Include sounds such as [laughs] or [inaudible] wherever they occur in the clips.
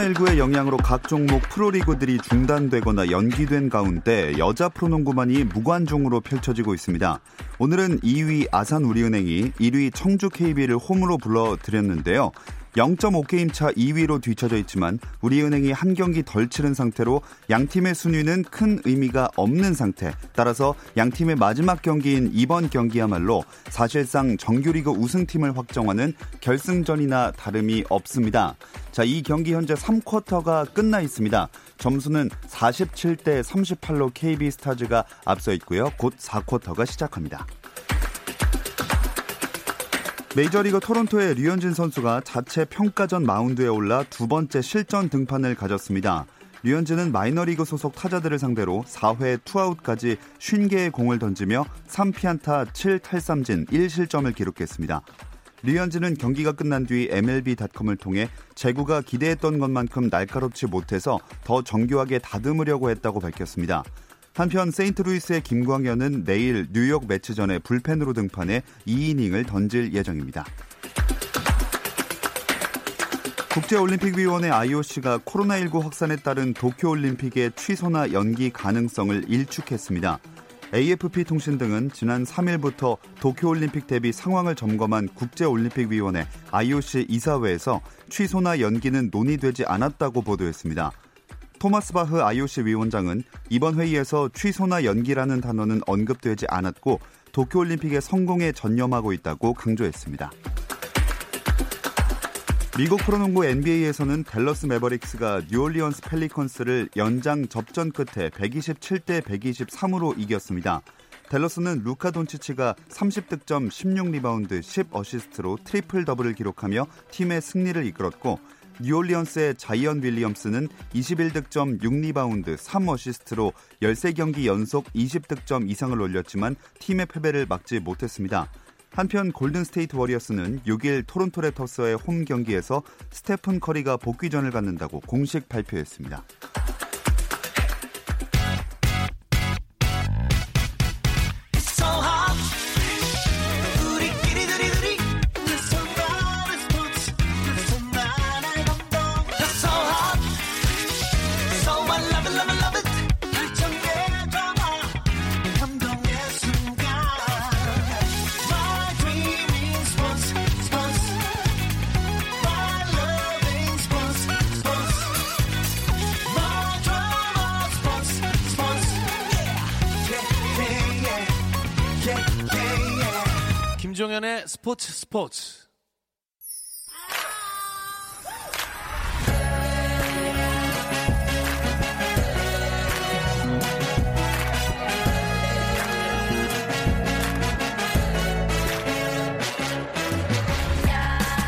코로나19의 영향으로 각 종목 프로리그들이 중단되거나 연기된 가운데 여자 프로농구만이 무관중으로 펼쳐지고 있습니다. 오늘은 2위 아산 우리은행이 1위 청주 KB를 홈으로 불러들였는데요. 0.5게임 차 2위로 뒤처져 있지만 우리은행이 한 경기 덜 치른 상태로 양 팀의 순위는 큰 의미가 없는 상태. 따라서 양 팀의 마지막 경기인 이번 경기야말로 사실상 정규리그 우승팀을 확정하는 결승전이나 다름이 없습니다. 자, 이 경기 현재 3쿼터가 끝나 있습니다. 점수는 47대 38로 KB 스타즈가 앞서 있고요. 곧 4쿼터가 시작합니다. 메이저리그 토론토의 류현진 선수가 자체 평가전 마운드에 올라 두 번째 실전 등판을 가졌습니다. 류현진은 마이너리그 소속 타자들을 상대로 4회 투아웃까지 50개의 공을 던지며 3피안타 7탈삼진 1실점을 기록했습니다. 류현진은 경기가 끝난 뒤 MLB.com을 통해 제구가 기대했던 것만큼 날카롭지 못해서 더 정교하게 다듬으려고 했다고 밝혔습니다. 한편 세인트루이스의 김광현은 내일 뉴욕 매치 전에 불펜으로 등판해 2이닝을 던질 예정입니다. 국제올림픽위원회 IOC가 코로나19 확산에 따른 도쿄올림픽의 취소나 연기 가능성을 일축했습니다. AFP 통신 등은 지난 3일부터 도쿄올림픽 대비 상황을 점검한 국제올림픽위원회 IOC 이사회에서 취소나 연기는 논의되지 않았다고 보도했습니다. 토마스 바흐 IOC 위원장은 이번 회의에서 취소나 연기라는 단어는 언급되지 않았고 도쿄올림픽의 성공에 전념하고 있다고 강조했습니다. 미국 프로농구 NBA에서는 댈러스 매버릭스가 뉴올리언스 펠리컨스를 연장 접전 끝에 127대 123으로 이겼습니다. 댈러스는 루카 돈치치가 30득점 16리바운드 10어시스트로 트리플 더블을 기록하며 팀의 승리를 이끌었고 뉴올리언스의 자이언 윌리엄슨은 21득점 6리바운드 3어시스트로 13경기 연속 20득점 이상을 올렸지만 팀의 패배를 막지 못했습니다. 한편 골든스테이트 워리어스는 6일 토론토 랩터스의 홈 경기에서 스테픈 커리가 복귀전을 갖는다고 공식 발표했습니다. 김종현의 스포츠 스포츠.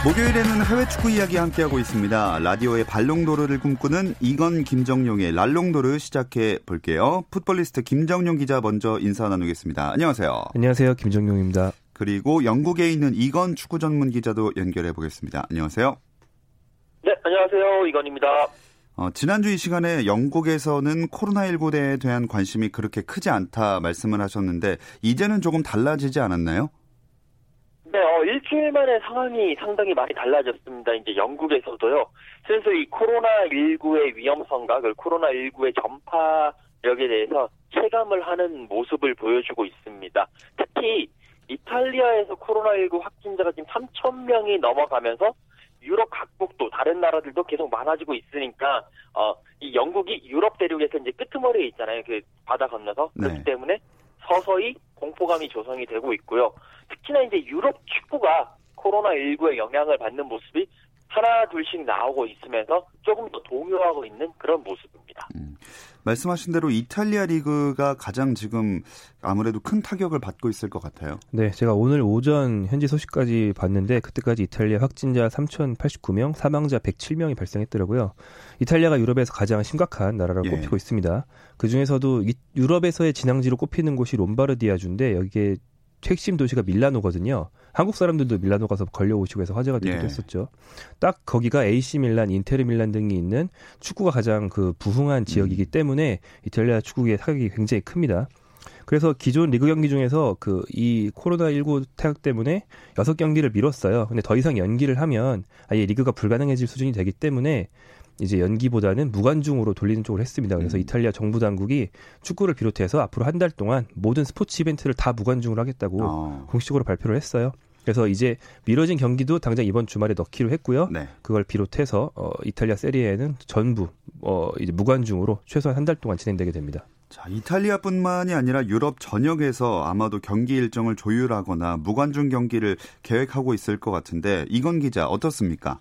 목요일에는 해외 축구 이야기 함께하고 있습니다. 라디오의 발롱도르를 꿈꾸는 이건 김정용의 랄롱도르 시작해 볼게요. 풋볼리스트 김정용 기자 먼저 인사 나누겠습니다. 안녕하세요. 안녕하세요. 김정용입니다. 그리고 영국에 있는 이건 축구 전문 기자도 연결해 보겠습니다. 안녕하세요. 네, 안녕하세요. 이건입니다. 어, 지난주 이 시간에 영국에서는 코로나19에 대한 관심이 그렇게 크지 않다 말씀을 하셨는데 이제는 조금 달라지지 않았나요? 네, 어, 일주일 만에 상황이 상당히 많이 달라졌습니다. 이제 영국에서도요. 슬슬 이 코로나19의 위험성과 그 코로나19의 전파력에 대해서 체감을 하는 모습을 보여주고 있습니다. 특히 이탈리아에서 코로나19 확진자가 지금 3천 명이 넘어가면서 유럽 각국도 다른 나라들도 계속 많아지고 있으니까 어, 이 영국이 유럽 대륙에서 이제 끄트머리에 있잖아요. 그 바다 건너서 그렇기 네. 때문에 서서히 공포감이 조성이 되고 있고요. 특히나 이제 유럽 축구가 코로나19의 영향을 받는 모습이 하나 둘씩 나오고 있으면서 조금 더 동요하고 있는 그런 모습입니다. 음, 말씀하신 대로 이탈리아 리그가 가장 지금 아무래도 큰 타격을 받고 있을 것 같아요. 네, 제가 오늘 오전 현지 소식까지 봤는데 그때까지 이탈리아 확진자 3,089명, 사망자 107명이 발생했더라고요. 이탈리아가 유럽에서 가장 심각한 나라라고 예. 꼽히고 있습니다. 그 중에서도 유럽에서의 진앙지로 꼽히는 곳이 롬바르디아주인데 여기에 핵심 도시가 밀라노거든요. 한국 사람들도 밀라노 가서 걸려오시고 해서 화제가 되기도 예. 했었죠. 딱 거기가 AC 밀란, 인테르 밀란 등이 있는 축구가 가장 그 부흥한 지역이기 음. 때문에 이탈리아 축구의 타격이 굉장히 큽니다. 그래서 기존 리그 경기 중에서 그 이 코로나19 타격 때문에 여섯 경기를 미뤘어요. 근데 더 이상 연기를 하면 아예 리그가 불가능해질 수준이 되기 때문에 이제 연기보다는 무관중으로 돌리는 쪽으로 했습니다. 그래서 음. 이탈리아 정부 당국이 축구를 비롯해서 앞으로 한 달 동안 모든 스포츠 이벤트를 다 무관중으로 하겠다고 어. 공식적으로 발표를 했어요. 그래서 이제 미뤄진 경기도 당장 이번 주말에 넣기로 했고요. 네. 그걸 비롯해서 어, 이탈리아 세리에는 전부 어, 이제 무관중으로 최소한 한 달 동안 진행되게 됩니다. 자, 이탈리아뿐만이 아니라 유럽 전역에서 아마도 경기 일정을 조율하거나 무관중 경기를 계획하고 있을 것 같은데 이건 기자 어떻습니까?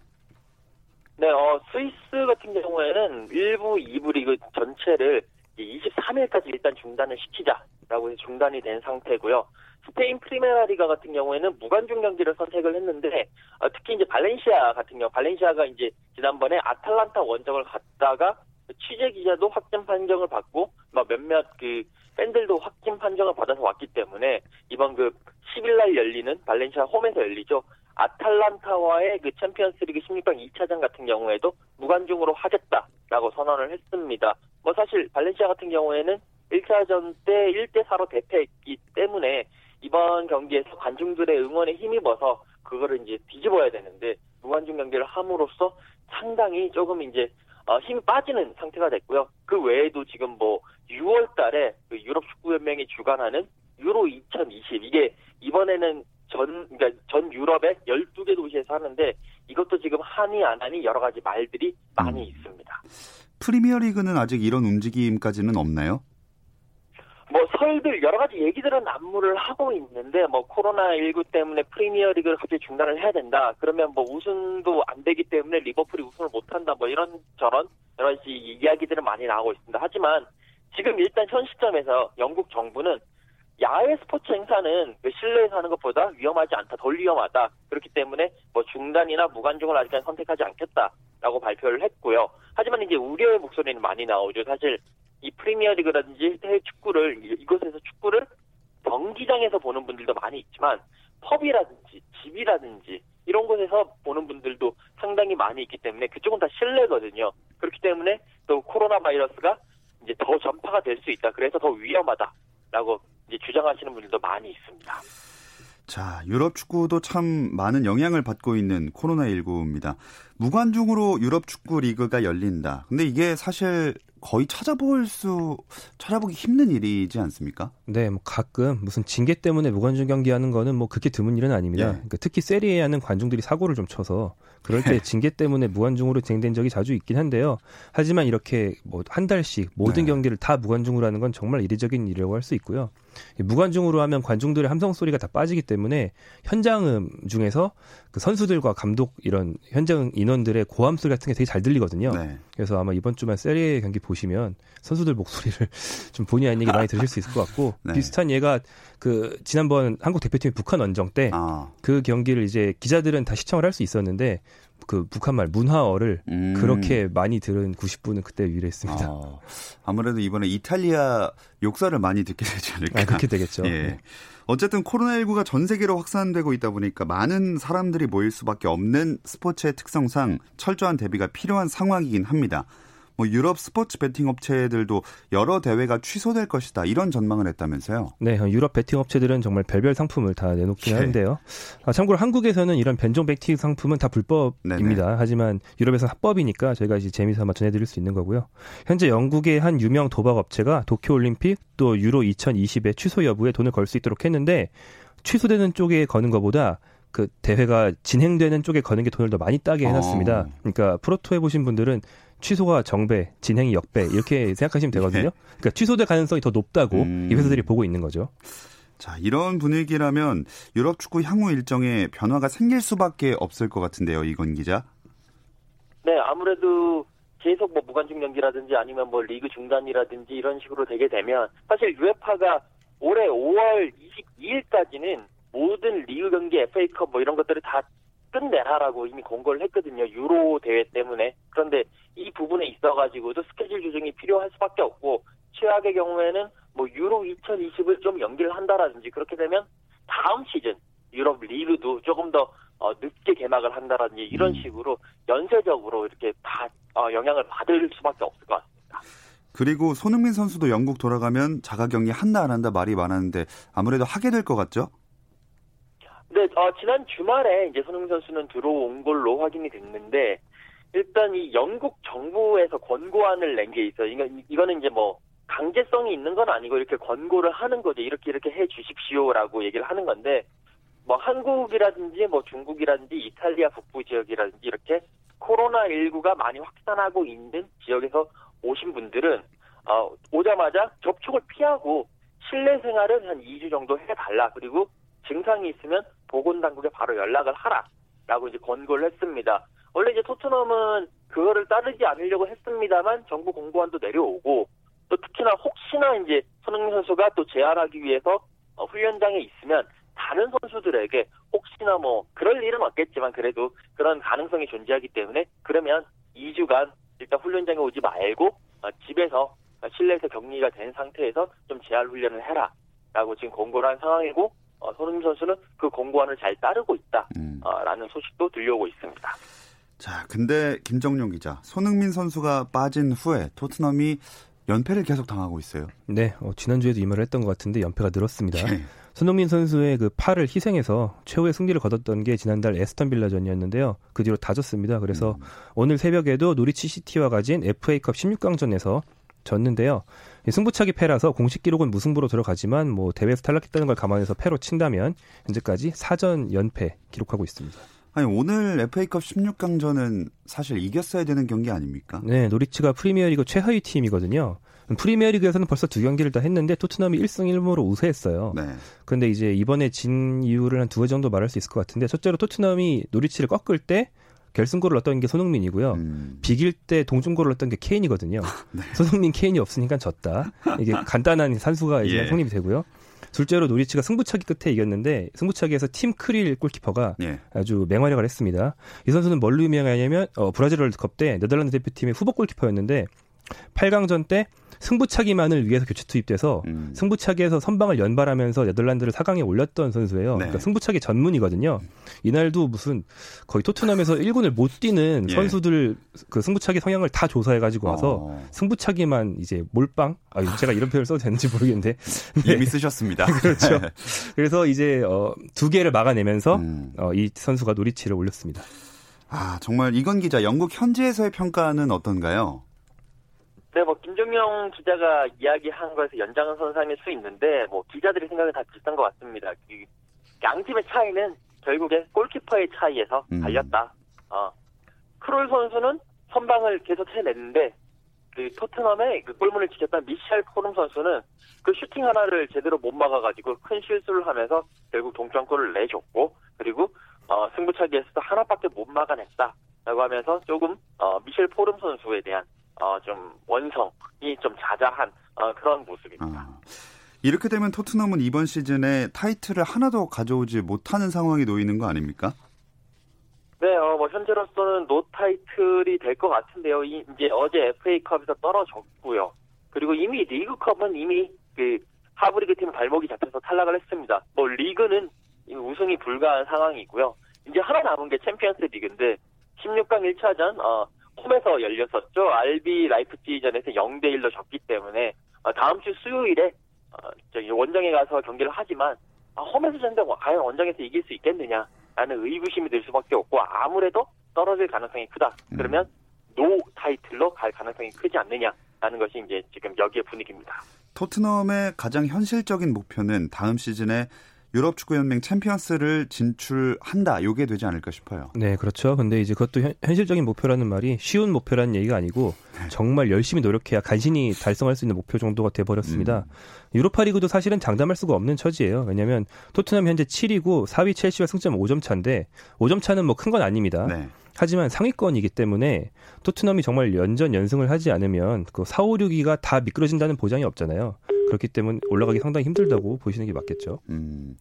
네, 어, 스위스 같은 경우에는 1부, 2부 리그 전체를 23일까지 일단 중단을 시키자라고 해서 중단이 된 상태고요. 스페인 프리메라 리가 같은 경우에는 무관중 경기를 선택을 했는데 어, 특히 이제 발렌시아 같은 경우 발렌시아가 이제 지난번에 아탈란타 원정을 갔다가 취재 기자도 확진 판정을 받고 막 몇몇 그 팬들도 확진 판정을 받아서 왔기 때문에 이번 그 10일 날 열리는 발렌시아 홈에서 열리죠. 아탈란타와의 그 챔피언스리그 16강 2차전 같은 경우에도 무관중으로 하겠다라고 선언을 했습니다. 뭐 사실 발렌시아 같은 경우에는 1차전 때 1대 4로 대패했기 때문에 이번 경기에서 관중들의 응원에 힘입어서 그거를 이제 뒤집어야 되는데 무관중 경기를 함으로써 상당히 조금 이제 어, 힘이 빠지는 상태가 됐고요. 그 외에도 지금 뭐 6월 달에 그 유럽 축구 연맹이 주관하는 유로 2020 이게 이번에는 전 그러니까 전 유럽의 12개 도시에서 하는데 이것도 지금 하니 안 하니 여러 가지 말들이 많이 음. 있습니다. 프리미어 리그는 아직 이런 움직임까지는 없나요? 뭐 설들 여러 가지 얘기들은 난무를 하고 있는데 뭐 코로나 19 때문에 프리미어 리그를 갑자기 중단을 해야 된다. 그러면 뭐 우승도 안 되기 때문에 리버풀이 우승을 못 한다. 뭐 이런 저런 여러 가지 이야기들은 많이 나오고 있습니다. 하지만 지금 일단 현 시점에서 영국 정부는 야외 스포츠 행사는 그 실내에서 하는 것보다 위험하지 않다, 덜 위험하다. 그렇기 때문에 뭐 중단이나 무관중을 아직까지 선택하지 않겠다라고 발표를 했고요. 하지만 이제 우려의 목소리는 많이 나오죠. 사실 이 프리미어리그라든지 해외 축구를 이곳에서 축구를 경기장에서 보는 분들도 많이 있지만 펍이라든지 집이라든지 이런 곳에서 보는 분들도 상당히 많이 있기 때문에 그쪽은 다 실내거든요. 그렇기 때문에 또 코로나 바이러스가 이제 더 전파가 될 수 있다. 그래서 더 위험하다라고 이제 주장하시는 분들도 많이 있습니다. 자, 유럽 축구도 참 많은 영향을 받고 있는 코로나19입니다. 무관중으로 유럽 축구 리그가 열린다. 근데 이게 사실 거의 찾아볼 수 찾아보기 힘든 일이지 않습니까? 네, 뭐 가끔 무슨 징계 때문에 무관중 경기하는 거는 뭐 그렇게 드문 일은 아닙니다. 예. 그러니까 특히 세리에하는 관중들이 사고를 좀 쳐서 그럴 때 예. 징계 때문에 무관중으로 진행된 적이 자주 있긴 한데요. 하지만 이렇게 뭐 한 달씩 모든 네. 경기를 다 무관중으로 하는 건 정말 이례적인 일이라고 할 수 있고요. 무관중으로 하면 관중들의 함성 소리가 다 빠지기 때문에 현장음 중에서 그 선수들과 감독 이런 현장 인원들의 고함 소리 같은 게 되게 잘 들리거든요. 네. 그래서 아마 이번 주말 세리에 경기 보시면 선수들 목소리를 [laughs] 좀 본의 아니게 많이 들으실 수 있을 것 같고 네. 비슷한 예가 그 지난번 한국 대표팀 북한 원정 때그 아. 그 경기를 이제 기자들은 다 시청을 할 수 있었는데 그 북한말 문화어를 음. 그렇게 많이 들은 90분은 그때 유일했습니다. 아, 무래도 이번에 이탈리아 욕설을 많이 듣게 되지 않을까. 아, 그렇게 되겠죠. 예. 네. 어쨌든 코로나19가 전 세계로 확산되고 있다 보니까 많은 사람들이 모일 수밖에 없는 스포츠의 특성상 철저한 대비가 필요한 상황이긴 합니다. 뭐 유럽 스포츠 베팅 업체들도 여러 대회가 취소될 것이다 이런 전망을 했다면서요? 네, 유럽 베팅 업체들은 정말 별별 상품을 다 내놓긴 네. 하는데요. 아, 참고로 한국에서는 이런 변종 베팅 상품은 다 불법입니다. 네네. 하지만 유럽에서 합법이니까 저희가 이제 재미삼아 전해드릴 수 있는 거고요. 현재 영국의 한 유명 도박 업체가 도쿄 올림픽 또 유로 2020의 취소 여부에 돈을 걸 수 있도록 했는데 취소되는 쪽에 거는 것보다 그 대회가 진행되는 쪽에 거는 게 돈을 더 많이 따게 해놨습니다. 어. 그러니까 프로토 해보신 분들은 취소가 정배, 진행이 역배 이렇게 [laughs] 생각하시면 되거든요. 네. 그러니까 취소될 가능성이 더 높다고 음. 이 회사들이 보고 있는 거죠. 자, 이런 분위기라면 유럽 축구 향후 일정에 변화가 생길 수밖에 없을 것 같은데요, 이건 기자. 네, 아무래도 계속 뭐 무관중 연기라든지 아니면 뭐 리그 중단이라든지 이런 식으로 되게 되면 사실 유에파가 올해 5월 22일까지는 모든 리그 경기, FA컵 뭐 이런 것들을 다 끝내라라고 이미 공고를 했거든요. 유로 대회 때문에. 그런데 이 부분에 있어가지고도 스케줄 조정이 필요할 수밖에 없고 최악의 경우에는 뭐 유로 2020을 좀 연기를 한다라든지 그렇게 되면 다음 시즌 유럽 리그도 조금 더 어, 늦게 개막을 한다라든지 이런 음. 식으로 연쇄적으로 이렇게 다 어, 영향을 받을 수밖에 없을 것 같습니다. 그리고 손흥민 선수도 영국 돌아가면 자가격리 한다 안 한다 말이 많았는데 아무래도 하게 될 것 같죠? 네, 어, 지난 주말에 이제 손흥민 선수는 들어온 걸로 확인이 됐는데 일단 이 영국 정부에서 권고안을 낸 게 있어요. 이거 이거는 이제 뭐 강제성이 있는 건 아니고 이렇게 권고를 하는 거죠. 이렇게 이렇게 해 주십시오라고 얘기를 하는 건데 뭐 한국이라든지 뭐 중국이라든지 이탈리아 북부 지역이라든지 이렇게 코로나 19가 많이 확산하고 있는 지역에서 오신 분들은 어, 오자마자 접촉을 피하고 실내 생활을 한 2주 정도 해달라. 그리고 증상이 있으면 보건당국에 바로 연락을 하라라고 이제 권고를 했습니다. 원래 이제 토트넘은 그거를 따르지 않으려고 했습니다만 정부 공고안도 내려오고 또 특히나 혹시나 이제 손흥민 선수가 또 재활하기 위해서 어, 훈련장에 있으면 다른 선수들에게 혹시나 뭐 그럴 일은 없겠지만 그래도 그런 가능성이 존재하기 때문에 그러면 2주간 일단 훈련장에 오지 말고 어, 집에서 실내에서 격리가 된 상태에서 좀 재활 훈련을 해라라고 지금 공고를 한 상황이고 어, 손흥민 선수는 그 공고안을 잘 따르고 있다라는 음. 소식도 들려오고 있습니다. 자, 근데 김정용 기자, 손흥민 선수가 빠진 후에 토트넘이 연패를 계속 당하고 있어요. 네, 어, 지난주에도 이 말을 했던 것 같은데 연패가 늘었습니다. 예. 손흥민 선수의 그 팔을 희생해서 최후의 승리를 거뒀던 게 지난달 에스턴 빌라전이었는데요. 그 뒤로 다 졌습니다. 그래서 음. 오늘 새벽에도 노리치 시티와 가진 FA컵 16강전에서 졌는데요. 이 승부차기 패라서 공식 기록은 무승부로 들어가지만 뭐 대회에서 탈락했다는 걸 감안해서 패로 친다면 현재까지 4전 연패 기록하고 있습니다. 아니 오늘 FA컵 16강전은 사실 이겼어야 되는 경기 아닙니까? 네, 노리치가 프리미어리그 최하위 팀이거든요. 프리미어리그에서는 벌써 두 경기를 다 했는데 토트넘이 1승 1무로 우세했어요. 네. 그런데 이제 이번에 진 이유를 한 두 개 정도 말할 수 있을 것 같은데 첫째로 토트넘이 노리치를 꺾을 때 결승골을 넣었던 게 손흥민이고요. 음. 비길 때 동중골을 넣었던 게 케인이거든요. [laughs] 네. 손흥민 케인이 없으니까 졌다. 이게 간단한 산수가 이제 예. 성립이 되고요. 둘째로 노리치가 승부차기 끝에 이겼는데 승부차기에서 팀 크릴 골키퍼가 예. 아주 맹활약을 했습니다. 이 선수는 뭘로 유명하냐면 어, 브라질 월드컵 때 네덜란드 대표팀의 후보 골키퍼였는데 8강전 때 승부차기만을 위해서 교체 투입돼서 음. 승부차기에서 선방을 연발하면서 네덜란드를 4강에 올렸던 선수예요. 네. 그러니까 승부차기 전문이거든요. 이날도 무슨 거의 토트넘에서 1군을 못 뛰는 예. 선수들 그 승부차기 성향을 다 조사해 가지고 와서 어. 승부차기만 이제 몰빵 아 제가 이런 표현을 써도 되는지 모르겠는데 [laughs] [laughs] 네. 이미 쓰셨습니다. 그렇죠. [laughs] 그래서 이제 어, 두 개를 막아내면서 음. 어, 이 선수가 노리치를 올렸습니다. 아 정말 이건 기자 영국 현지에서의 평가는 어떤가요? 네, 뭐 김정영 기자가 이야기한 거에서 연장은 선상일 수 있는데 뭐 기자들의 생각은 다 비슷한 것 같습니다. 그양 팀의 차이는 결국에 골키퍼의 차이에서 음. 달렸다. 어, 크롤 선수는 선방을 계속 해냈는데 그 토트넘의 그 골문을 지켰던 미셸 포름 선수는 그 슈팅 하나를 제대로 못 막아가지고 큰 실수를 하면서 결국 동점골을 내줬고 그리고 어, 승부차기에서도 하나밖에 못 막아냈다라고 하면서 조금 어, 미셸 포름 선수에 대한 어, 좀 원성이 좀 자자한 어, 그런 모습입니다. 아. 이렇게 되면 토트넘은 이번 시즌에 타이틀을 하나도 가져오지 못하는 상황이 놓이는 거 아닙니까? 네, 어, 뭐 현재로서는 no title이 될 것 같은데요. 이, 이제 어제 FA컵에서 떨어졌고요. 그리고 이미 리그컵은 이미 그 하부리그 팀 발목이 잡혀서 탈락을 했습니다. 뭐 리그는 우승이 불가한 상황이고요. 이제 하나 남은 게 챔피언스 리그인데 16강 1차전 어, 홈에서 열렸었죠. RB 라이프치히전에서 0대 1로 졌기 때문에 어, 다음 주 수요일에 어, 원정에 가서 경기를 하지만 아, 홈에서 졌는데 뭐 과연 원정에서 이길 수 있겠느냐? 라는 의구심이 들 수밖에 없고 아무래도 떨어질 가능성이 크다. 음. 그러면 no title로 갈 가능성이 크지 않느냐라는 것이 이제 지금 여기의 분위기입니다. 토트넘의 가장 현실적인 목표는 다음 시즌에 유럽 축구 연맹 챔피언스를 진출한다. 요게 되지 않을까 싶어요. 네, 그렇죠. 근데 이제 그것도 현, 실적인 목표라는 말이 쉬운 목표라는 얘기가 아니고 네. 정말 열심히 노력해야 간신히 달성할 수 있는 목표 정도가 돼 버렸습니다. 음. 유로파 리그도 사실은 장담할 수가 없는 처지예요. 왜냐하면 토트넘 현재 7위고 4위 첼시와 승점 5점 차인데 5점 차는 뭐 큰 건 아닙니다. 네. 하지만 상위권이기 때문에 토트넘이 정말 연전 연승을 하지 않으면 그 4, 5, 6위가 다 미끄러진다는 보장이 없잖아요. 그렇기 때문에 올라가기 상당히 힘들다고 보시는 게 맞겠죠. 음,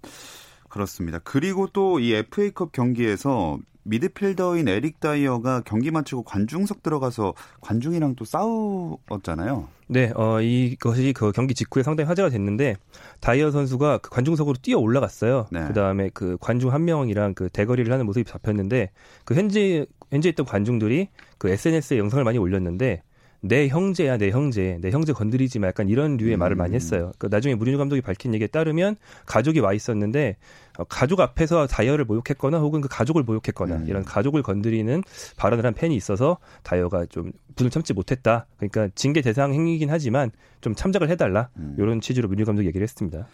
그렇습니다. 그리고 또 이 FA컵 경기에서 미드필더인 에릭 다이어가 경기 마치고 관중석 들어가서 관중이랑 또 싸웠잖아요. 네, 어, 이것이 그 경기 직후에 상당히 화제가 됐는데 다이어 선수가 그 관중석으로 뛰어 올라갔어요. 네. 그 다음에 그 관중 한 명이랑 그 대거리를 하는 모습이 잡혔는데 그 현재 현재 있던 관중들이 그 SNS에 영상을 많이 올렸는데 내 형제야 내 형제 내 형제 건드리지 마 약간 이런 류의 음. 말을 많이 했어요. 그 나중에 무리뉴 감독이 밝힌 얘기에 따르면 가족이 와 있었는데 어, 가족 앞에서 다이어를 모욕했거나 혹은 그 가족을 모욕했거나 음. 이런 가족을 건드리는 발언을 한 팬이 있어서 다이어가 좀 분을 참지 못했다. 그러니까 징계 대상 행위이긴 하지만 좀 참작을 해달라 음. 이런 취지로 무리뉴 감독이 얘기를 했습니다.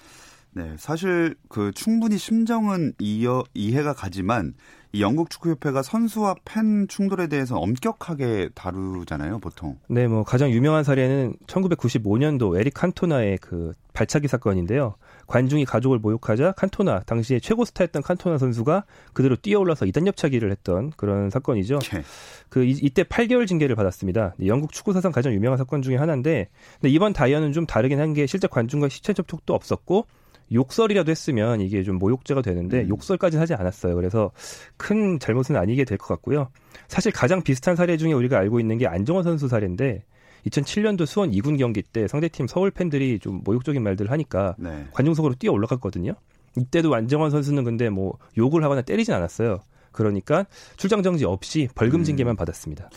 네, 사실 그 충분히 심정은 이어, 이해가 가지만 이 영국 축구협회가 선수와 팬 충돌에 대해서 엄격하게 다루잖아요, 보통. 네, 뭐 가장 유명한 사례는 1995년도 에릭 칸토나의 그 발차기 사건인데요. 관중이 가족을 모욕하자 칸토나 당시에 최고 스타였던 칸토나 선수가 그대로 뛰어올라서 이단 협차기를 했던 그런 사건이죠. 네. 그 이, 때 8개월 징계를 받았습니다. 영국 축구 사상 가장 유명한 사건 중에 하나인데 근데 이번 다이어는 좀 다르긴 한 게 실제 관중과 시체 접촉도 없었고 욕설이라도 했으면 이게 좀 모욕죄가 되는데 음. 욕설까지는 하지 않았어요. 그래서 큰 잘못은 아니게 될 것 같고요. 사실 가장 비슷한 사례 중에 우리가 알고 있는 게 안정환 선수 사례인데 2007년도 수원 2군 경기 때 상대팀 서울 팬들이 좀 모욕적인 말들을 하니까 네. 관중석으로 뛰어 올라갔거든요. 이때도 안정환 선수는 근데 뭐 욕을 하거나 때리진 않았어요. 그러니까 출장 정지 없이 벌금 음. 징계만 음. 받았습니다.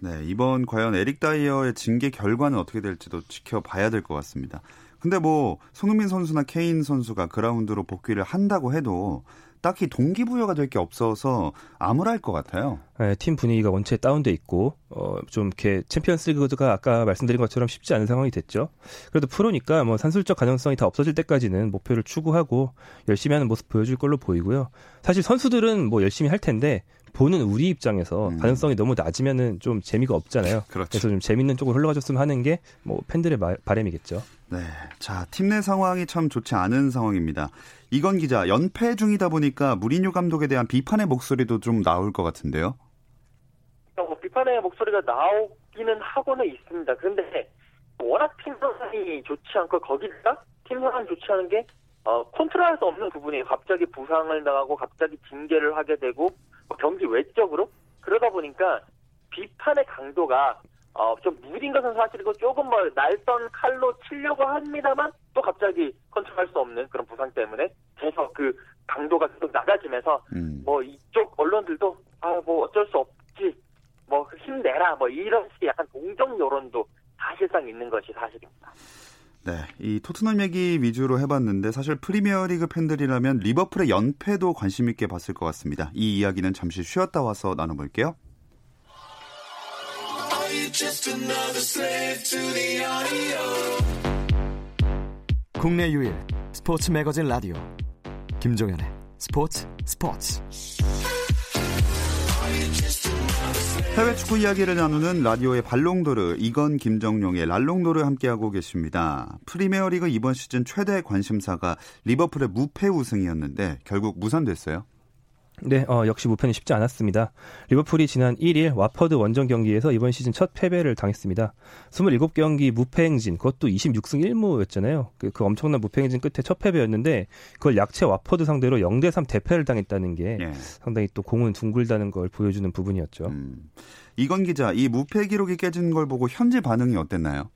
네, 이번 과연 에릭 다이어의 징계 결과는 어떻게 될지도 지켜봐야 될 것 같습니다. 근데 뭐 손흥민 선수나 케인 선수가 그라운드로 복귀를 한다고 해도 딱히 동기부여가 될 게 없어서 암울할 것 같아요. 네, 팀 분위기가 원체 다운돼 있고 어, 좀 이렇게 챔피언스리그가 아까 말씀드린 것처럼 쉽지 않은 상황이 됐죠. 그래도 프로니까 뭐 산술적 가능성이 다 없어질 때까지는 목표를 추구하고 열심히 하는 모습 보여줄 걸로 보이고요. 사실 선수들은 뭐 열심히 할 텐데 보는 우리 입장에서 음. 가능성이 너무 낮으면은 좀 재미가 없잖아요. 그렇죠. 그래서 좀 재밌는 쪽으로 흘러가줬으면 하는 게 뭐 팬들의 마, 바람이겠죠. 네. 자, 팀 내 상황이 참 좋지 않은 상황입니다. 이건 기자, 연패 중이다 보니까 무리뉴 감독에 대한 비판의 목소리도 좀 나올 것 같은데요. 뭐 비판의 목소리가 나오기는 하고는 있습니다. 그런데 워낙 팀 상황이 좋지 않고 거기다가 팀 상황이 좋지 않은 게 어, 컨트롤할 수 없는 부분이 갑자기 부상을 당하고 갑자기 징계를 하게 되고 뭐 경기 외적으로 그러다 보니까 비판의 강도가 어, 좀 무딘 것은 사실이고 조금 뭐 날선 칼로 치려고 합니다만 또 갑자기 컨트롤할 수 없는 그런 부상 때문에 계속 그 강도가 계속 낮아지면서 음. 뭐 이쪽 언론들도 아 뭐 어쩔 수 없지 뭐 힘내라 뭐 이런 식의 약간 동정 여론도 사실상 있는 것이 사실입니다. 네, 이 토트넘 얘기 위주로 해봤는데 사실 프리미어리그 팬들이라면 리버풀의 연패도 관심 있게 봤을 것 같습니다. 이 이야기는 잠시 쉬었다 와서 나눠볼게요. 국내 유일 스포츠 매거진 라디오 김종현의 스포츠 스포츠 해외 축구 이야기를 나누는 라디오의 발롱도르 이건 김정용의 랄롱도르 함께하고 계십니다. 프리미어리그 이번 시즌 최대 관심사가 리버풀의 무패 우승이었는데 결국 무산됐어요. 네, 어, 역시 무패는 쉽지 않았습니다. 리버풀이 지난 1일 와퍼드 원정 경기에서 이번 시즌 첫 패배를 당했습니다. 27경기 무패 행진, 그것도 26승 1무였잖아요. 그, 그 엄청난 무패 행진 끝에 첫 패배였는데 그걸 약체 와퍼드 상대로 0대 3 대패를 당했다는 게 예. 상당히 또 공은 둥글다는 걸 보여주는 부분이었죠. 음. 이건 기자, 이 무패 기록이 깨진 걸 보고 현지 반응이 어땠나요?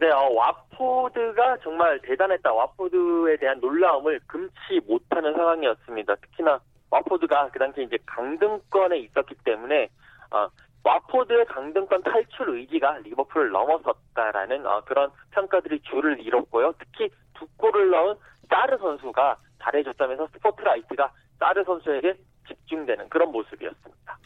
네, 어, 와포드가 정말 대단했다. 와포드에 대한 놀라움을 금치 못하는 상황이었습니다. 특히나 와포드가 그 당시에 이제 강등권에 있었기 때문에 어, 와포드의 강등권 탈출 의지가 리버풀을 넘어섰다라는 어, 그런 평가들이 줄을 이뤘고요. 특히 두 골을 넣은 사르 선수가 잘해줬다면서 스포트라이트가 사르 선수에게 집중되는 그런 모습이었습니다.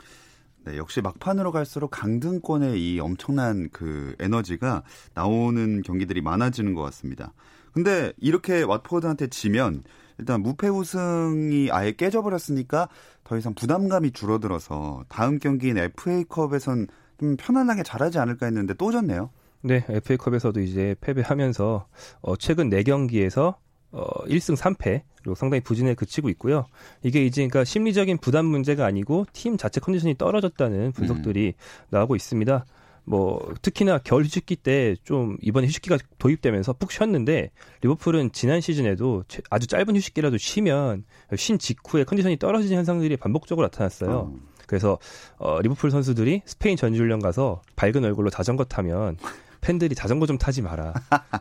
네, 역시 막판으로 갈수록 강등권의 이 엄청난 그 에너지가 나오는 경기들이 많아지는 것 같습니다. 근데 이렇게 왓포드한테 지면 일단 무패 우승이 아예 깨져버렸으니까 더 이상 부담감이 줄어들어서 다음 경기인 FA컵에선 좀 편안하게 잘하지 않을까 했는데 또 졌네요. 네, FA컵에서도 이제 패배하면서 어, 최근 4경기에서 어, 1승 3패 그리고 상당히 부진에 그치고 있고요. 이게 이제 그러니까 심리적인 부담 문제가 아니고 팀 자체 컨디션이 떨어졌다는 분석들이 음. 나오고 있습니다. 뭐 특히나 겨울 휴식기 때 좀 이번에 휴식기가 도입되면서 푹 쉬었는데 리버풀은 지난 시즌에도 아주 짧은 휴식기라도 쉬면 쉰 직후에 컨디션이 떨어지는 현상들이 반복적으로 나타났어요. 음. 그래서 어, 리버풀 선수들이 스페인 전지훈련 가서 밝은 얼굴로 자전거 타면 팬들이 자전거 좀 타지 마라.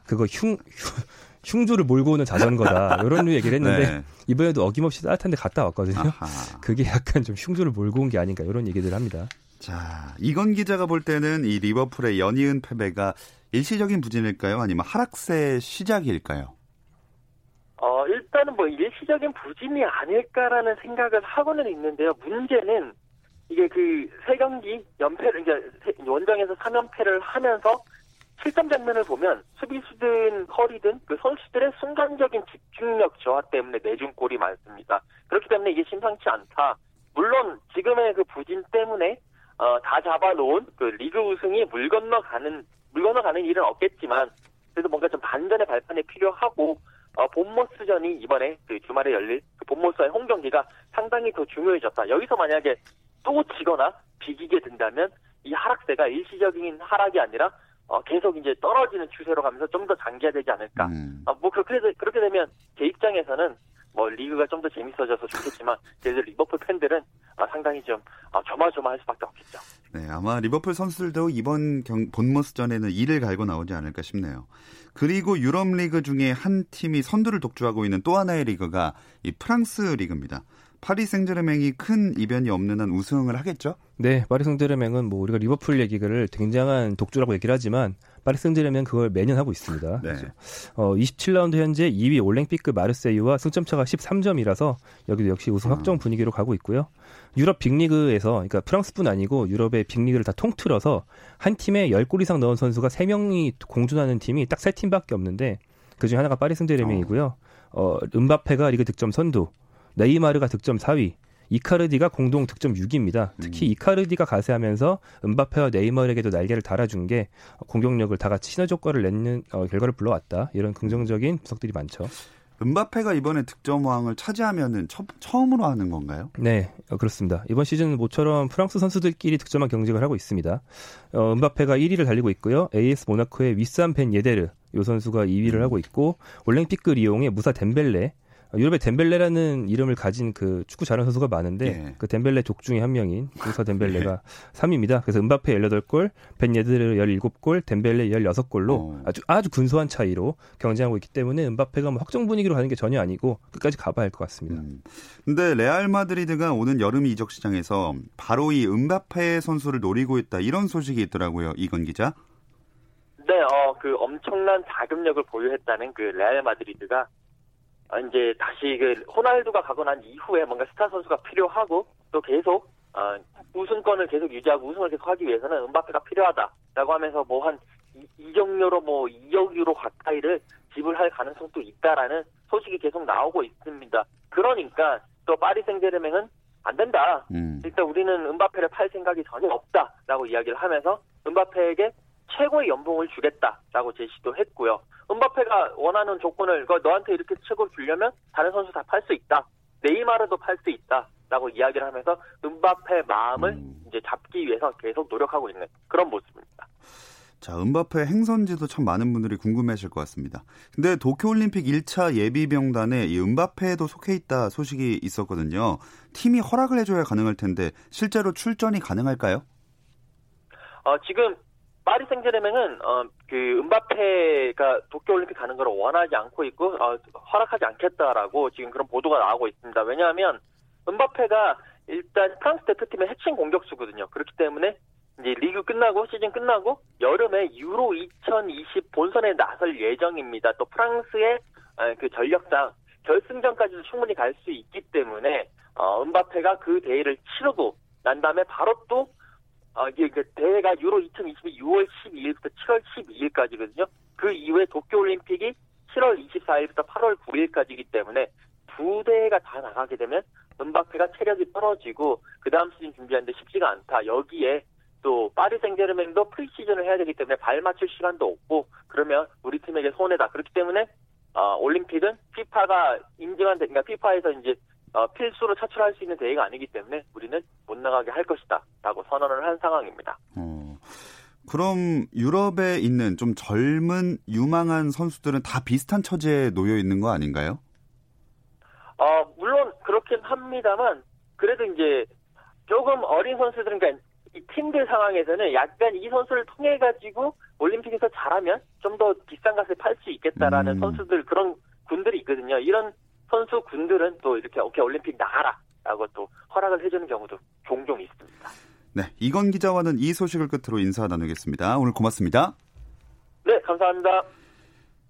그거 흉, 흉 흉주를 몰고 오는 자전거다. 이런 얘기를 했는데 네. 이번에도 어김없이 따뜻한 데 갔다 왔거든요. 아하. 그게 약간 좀 흉주를 몰고 온 게 아닌가 이런 얘기들을 합니다. 자, 이건 기자가 볼 때는 이 리버풀의 연이은 패배가 일시적인 부진일까요? 아니면 하락세 시작일까요? 어, 일단은 뭐 일시적인 부진이 아닐까라는 생각을 하고는 있는데요. 문제는 이게 그 세 경기 연패를 이제 원정에서 3연패를 하면서 실점 장면을 보면 수비수든 허리든 그 선수들의 순간적인 집중력 저하 때문에 내준 골이 많습니다. 그렇기 때문에 이게 심상치 않다. 물론 지금의 그 부진 때문에 어, 다 잡아놓은 그 리그 우승이 물 건너가는 물 건너가는 일은 없겠지만 그래도 뭔가 좀 반전의 발판이 필요하고 어, 본모스전이 이번에 그 주말에 열릴 그 본모스와의 홈 경기가 상당히 더 중요해졌다. 여기서 만약에 또 지거나 비기게 된다면 이 하락세가 일시적인 하락이 아니라 어, 계속 이제 떨어지는 추세로 가면서 좀 더 장기화되지 않을까. 음. 어, 뭐 그렇게 그렇게 되면 제 입장에서는 뭐 리그가 좀 더 재밌어져서 좋겠지만 그래도 리버풀 팬들은 아, 상당히 좀 아, 조마조마할 수밖에 없겠죠. 네, 아마 리버풀 선수들도 이번 경, 본머스전에는 이를 갈고 나오지 않을까 싶네요. 그리고 유럽 리그 중에 한 팀이 선두를 독주하고 있는 또 하나의 리그가 이 프랑스 리그입니다. 파리 생제르맹이 큰 이변이 없는 한 우승을 하겠죠? 네, 파리 생제르맹은 뭐 우리가 리버풀 얘기를 굉장한 독주라고 얘기를 하지만 파리 생제르맹 그걸 매년 하고 있습니다. 네. 어, 27라운드 현재 2위 올랭피크 마르세유와 승점차가 13점이라서 여기도 역시 우승 확정 분위기로 가고 있고요. 유럽 빅리그에서 그러니까 프랑스뿐 아니고 유럽의 빅리그를 다 통틀어서 한 팀에 10골 이상 넣은 선수가 3명이 공존하는 팀이 딱 3팀밖에 없는데 그중에 하나가 파리 생제르맹이고요. 어, 음바페가 리그 득점 선두, 네이마르가 득점 4위, 이카르디가 공동 득점 6위입니다. 특히 음. 이카르디가 가세하면서 은바페와 네이마르에게도 날개를 달아준 게 공격력을 다 같이 시너지 효과를 내는 어, 결과를 불러왔다. 이런 긍정적인 분석들이 많죠. 음바페가 이번에 득점 왕을 차지하면은 처, 음으로 하는 건가요? 네, 어, 그렇습니다. 이번 시즌 모처럼 프랑스 선수들끼리 득점왕 경쟁을 하고 있습니다. 어, 음바페가 1위를 달리고 있고요. AS 모나코의 위삼 벤 예데르 요 선수가 2위를 음. 하고 있고 올랭피크 리옹의 무사 뎀벨레 유럽의 뎀벨레라는 이름을 가진 그 축구 잘하는 선수가 많은데 예. 그 뎀벨레 족 중의 한 명인 무사 뎀벨레가 [laughs] 예. 3위입니다. 그래서 음바페 18골, 벤 예데르 17골, 뎀벨레 16골로 어. 아주 아주 근소한 차이로 경쟁하고 있기 때문에 음바페가 뭐 확정 분위기로 가는 게 전혀 아니고 끝까지 가봐야 할 것 같습니다. 음. 근데 레알 마드리드가 오는 여름 이적 시장에서 바로 이 은바페 선수를 노리고 있다 이런 소식이 있더라고요. 이건 기자. 네, 어, 그 엄청난 자금력을 보유했다는 그 레알 마드리드가 아, 이제 다시 그 호날두가 가고 난 이후에 뭔가 스타 선수가 필요하고 또 계속 어, 우승권을 계속 유지하고 우승을 계속 하기 위해서는 은바페가 필요하다라고 하면서 뭐 한 이적료로 뭐 2억 유로 가까이를 지불할 가능성도 있다라는 소식이 계속 나오고 있습니다. 그러니까 또 파리 생제르맹은 안 된다. 음. 일단 우리는 은바페를 팔 생각이 전혀 없다라고 이야기를 하면서 은바페에게 최고의 연봉을 주겠다라고 제시도 했고요. 은바페가 원하는 조건을 너한테 이렇게 최고 주려면 다른 선수 다 팔 수 있다. 네이마르도 팔 수 있다라고 이야기를 하면서 은바페 마음을 음. 이제 잡기 위해서 계속 노력하고 있는 그런 모습입니다. 자, 은바페 행선지도 참 많은 분들이 궁금해하실 것 같습니다. 근데 도쿄올림픽 1차 예비 명단에 이 은바페도 속해 있다 소식이 있었거든요. 팀이 허락을 해줘야 가능할 텐데 실제로 출전이 가능할까요? 어, 지금 파리 생제르맹은 어, 그 은바페가 도쿄 올림픽 가는 걸 원하지 않고 있고 어, 허락하지 않겠다라고 지금 그런 보도가 나오고 있습니다. 왜냐하면 은바페가 일단 프랑스 대표팀의 핵심 공격수거든요. 그렇기 때문에 이제 리그 끝나고 시즌 끝나고 여름에 유로 2020 본선에 나설 예정입니다. 또 프랑스의 어, 그 전력상 결승전까지도 충분히 갈 수 있기 때문에 어, 은바페가 그 대회를 치르고 난 다음에 바로 또 아, 이게 그 대회가 유로 2022 6월 12일부터 7월 12일까지거든요. 그 이후에 도쿄올림픽이 7월 24일부터 8월 9일까지이기 때문에 두 대가 다 나가게 되면 은바페가 체력이 떨어지고 그 다음 시즌 준비하는데 쉽지가 않다. 여기에 또 파리 생제르맹도 프리시즌을 해야 되기 때문에 발 맞출 시간도 없고 그러면 우리 팀에게 손해다. 그렇기 때문에 어, 올림픽은 피파가 인증한 대, 그러니까 피파에서 이제 어, 필수로 차출할 수 있는 대회가 아니기 때문에 우리는 못 나가게 할 것이다라고 선언을 한 상황입니다. 어, 그럼 유럽에 있는 좀 젊은 유망한 선수들은 다 비슷한 처지에 놓여 있는 거 아닌가요? 어, 물론 그렇긴 합니다만 그래도 이제 조금 어린 선수들은 그러니까 이 팀들 상황에서는 약간 이 선수를 통해 가지고 올림픽에서 잘하면 좀 더 비싼 값에 팔 수 있겠다라는 음. 선수들 그런 군들이 있거든요. 이런 선수 군들은 또 이렇게 오케이 올림픽 나가라라고 또 허락을 해주는 경우도 종종 있습니다. 네, 이건 기자와는 이 소식을 끝으로 인사 나누겠습니다. 오늘 고맙습니다. 네, 감사합니다.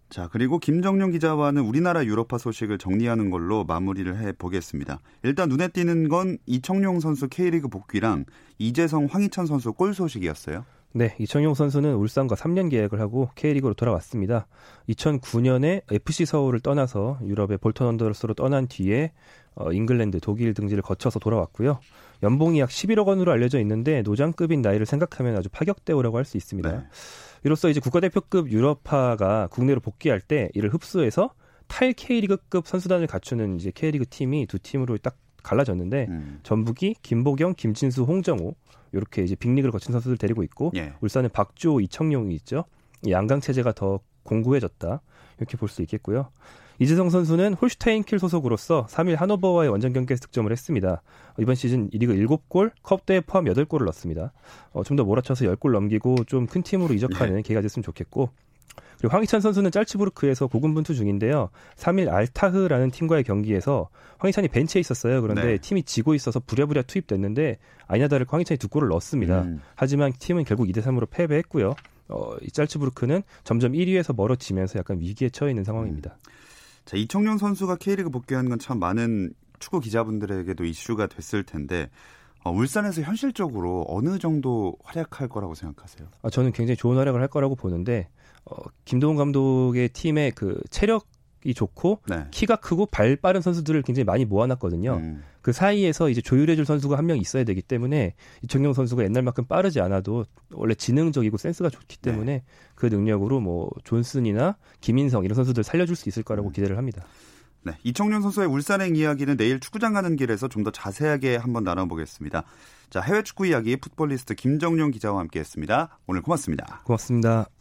자, 그리고 김정용 기자와는 우리나라 유럽파 소식을 정리하는 걸로 마무리를 해 보겠습니다. 일단 눈에 띄는 건 이청용 선수 K리그 복귀랑 이재성 황희찬 선수 골 소식이었어요. 네, 이청용 선수는 울산과 3년 계약을 하고 K리그로 돌아왔습니다. 2009년에 FC 서울을 떠나서 유럽의 볼턴 원더러스로 떠난 뒤에 어, 잉글랜드, 독일 등지를 거쳐서 돌아왔고요. 연봉이 약 11억 원으로 알려져 있는데 노장급인 나이를 생각하면 아주 파격대우라고 할 수 있습니다. 네. 이로써 이제 국가대표급 유럽파가 국내로 복귀할 때 이를 흡수해서 탈 K리그급 선수단을 갖추는 이제 K리그 팀이 두 팀으로 딱 갈라졌는데 음. 전북이 김보경, 김진수, 홍정호 이렇게 이제 빅리그를 거친 선수들 데리고 있고 예. 울산은 박주호, 이청용이 있죠. 양강 체제가 더 공고해졌다 이렇게 볼 수 있겠고요. 이재성 선수는 홀슈타인킬 소속으로서 3일 하노버와의 원정 경기에서 득점을 했습니다. 이번 시즌 리그 7골, 컵 대회 포함 8골을 넣었습니다. 어, 좀 더 몰아쳐서 10골 넘기고 좀 큰 팀으로 이적하는 네. 계기가 됐으면 좋겠고 그리고 황희찬 선수는 짤츠부르크에서 고군분투 중인데요. 3일 알타흐라는 팀과의 경기에서 황희찬이 벤치에 있었어요. 그런데 네. 팀이 지고 있어서 부랴부랴 투입됐는데 아니나 다를까 황희찬이 두 골을 넣었습니다. 음. 하지만 팀은 결국 2대 3으로 패배했고요. 어, 이 짤츠부르크는 점점 1위에서 멀어지면서 약간 위기에 처해 있는 상황입니다. 음. 자, 이청용 선수가 K리그 복귀하는 건참 많은 축구 기자분들에게도 이슈가 됐을 텐데 어, 울산에서 현실적으로 어느 정도 활약할 거라고 생각하세요? 아, 저는 굉장히 좋은 활약을 할 거라고 보는데 어, 김도훈 감독의 팀의 그 체력이 좋고 네. 키가 크고 발 빠른 선수들을 굉장히 많이 모아놨거든요. 음. 그 사이에서 이제 조율해줄 선수가 한 명 있어야 되기 때문에 이청용 선수가 옛날만큼 빠르지 않아도 원래 지능적이고 센스가 좋기 네. 때문에 네. 그 능력으로 뭐 존슨이나 김인성 이런 선수들 살려줄 수 있을 거라고 음. 기대를 합니다. 네, 이청용 선수의 울산행 이야기는 내일 축구장 가는 길에서 좀 더 자세하게 한번 나눠보겠습니다. 자, 해외 축구 이야기 풋볼리스트 김정용 기자와 함께했습니다. 오늘 고맙습니다. 고맙습니다.